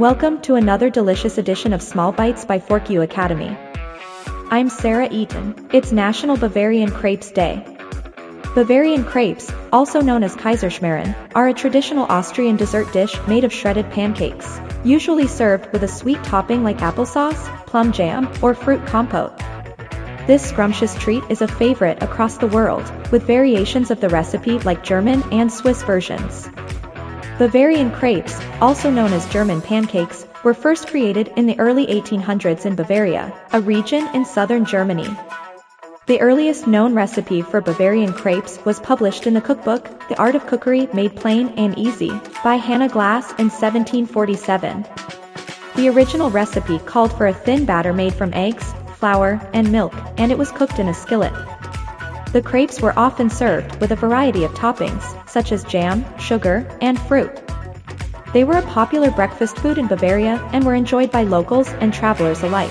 Welcome to another delicious edition of Small Bites by ForkU Academy. I'm Sarah Eaton. It's National Bavarian Crepes Day. Bavarian crepes, also known as Kaiserschmarren, are a traditional Austrian dessert dish made of shredded pancakes, usually served with a sweet topping like applesauce, plum jam, or fruit compote. This scrumptious treat is a favorite across the world, with variations of the recipe like German and Swiss versions. Bavarian crepes, also known as German pancakes, were first created in the early 1800s in Bavaria, a region in southern Germany. The earliest known recipe for Bavarian crepes was published in the cookbook, The Art of Cookery Made Plain and Easy, by Hannah Glasse in 1747. The original recipe called for a thin batter made from eggs, flour, and milk, and it was cooked in a skillet. The crepes were often served with a variety of toppings, such as jam, sugar, and fruit. They were a popular breakfast food in Bavaria and were enjoyed by locals and travelers alike.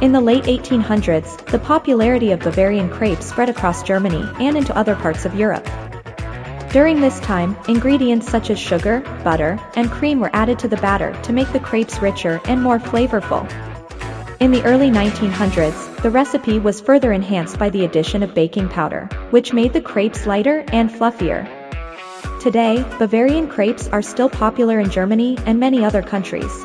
In the late 1800s, the popularity of Bavarian crepes spread across Germany and into other parts of Europe. During this time, ingredients such as sugar, butter, and cream were added to the batter to make the crepes richer and more flavorful. In the early 1900s, the recipe was further enhanced by the addition of baking powder, which made the crepes lighter and fluffier. Today, Bavarian crepes are still popular in Germany and many other countries.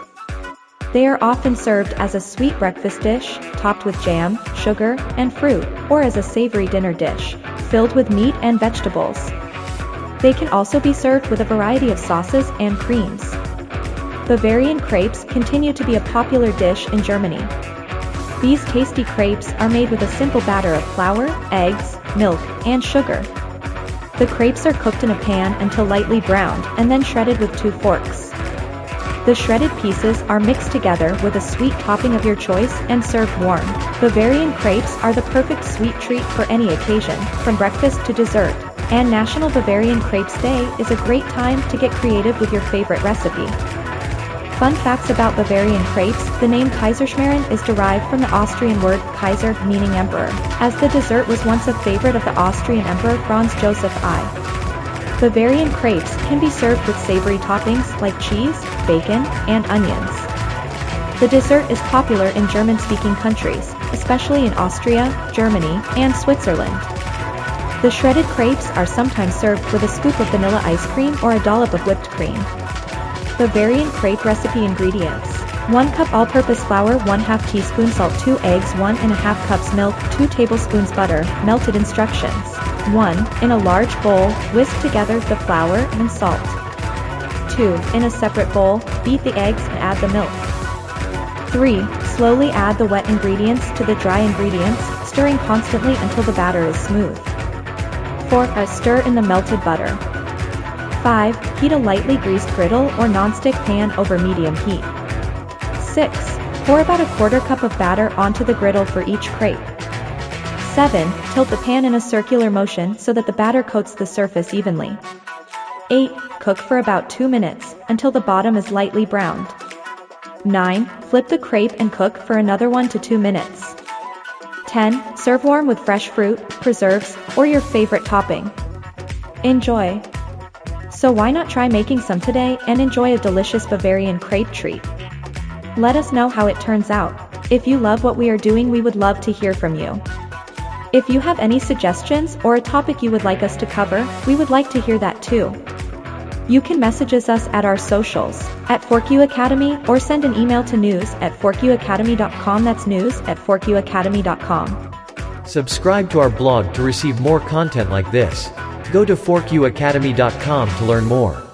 They are often served as a sweet breakfast dish, topped with jam, sugar, and fruit, or as a savory dinner dish, filled with meat and vegetables. They can also be served with a variety of sauces and creams. Bavarian crepes continue to be a popular dish in Germany. These tasty crepes are made with a simple batter of flour, eggs, milk, and sugar. The crepes are cooked in a pan until lightly browned and then shredded with two forks. The shredded pieces are mixed together with a sweet topping of your choice and served warm. Bavarian crepes are the perfect sweet treat for any occasion, from breakfast to dessert. And National Bavarian Crepes Day is a great time to get creative with your favorite recipe. Fun facts about Bavarian crepes, the name Kaiserschmarren is derived from the Austrian word Kaiser meaning emperor, as the dessert was once a favorite of the Austrian emperor Franz Joseph I. Bavarian crepes can be served with savory toppings like cheese, bacon, and onions. The dessert is popular in German-speaking countries, especially in Austria, Germany, and Switzerland. The shredded crepes are sometimes served with a scoop of vanilla ice cream or a dollop of whipped cream. Bavarian crepe recipe ingredients. 1 cup all-purpose flour 1 2 teaspoon salt 2 eggs 1 and a half cups milk 2 tablespoons butter. Melted instructions. 1 in a large bowl whisk together the flour and salt. 2 in a separate bowl beat the eggs and add the milk. 3 slowly add the wet ingredients to the dry ingredients stirring constantly until the batter is smooth. 4 a stir in the melted butter 5. Heat a lightly greased griddle or nonstick pan over medium heat. 6. Pour about a quarter cup of batter onto the griddle for each crepe. 7. Tilt the pan in a circular motion so that the batter coats the surface evenly. 8. Cook for about 2 minutes, until the bottom is lightly browned. 9. Flip the crepe and cook for another 1 to 2 minutes. 10. Serve warm with fresh fruit, preserves, or your favorite topping. Enjoy! So why not try making some today and enjoy a delicious Bavarian crepe treat? Let us know how it turns out. If you love what we are doing we would love to hear from you. If you have any suggestions or a topic you would like us to cover, we would like to hear that too. You can message us at our socials, at ForkU Academy, or send an email to news at forkuacademy.com that's news at forkuacademy.com. Subscribe to our blog to receive more content like this. Go to forkuacademy.com to learn more.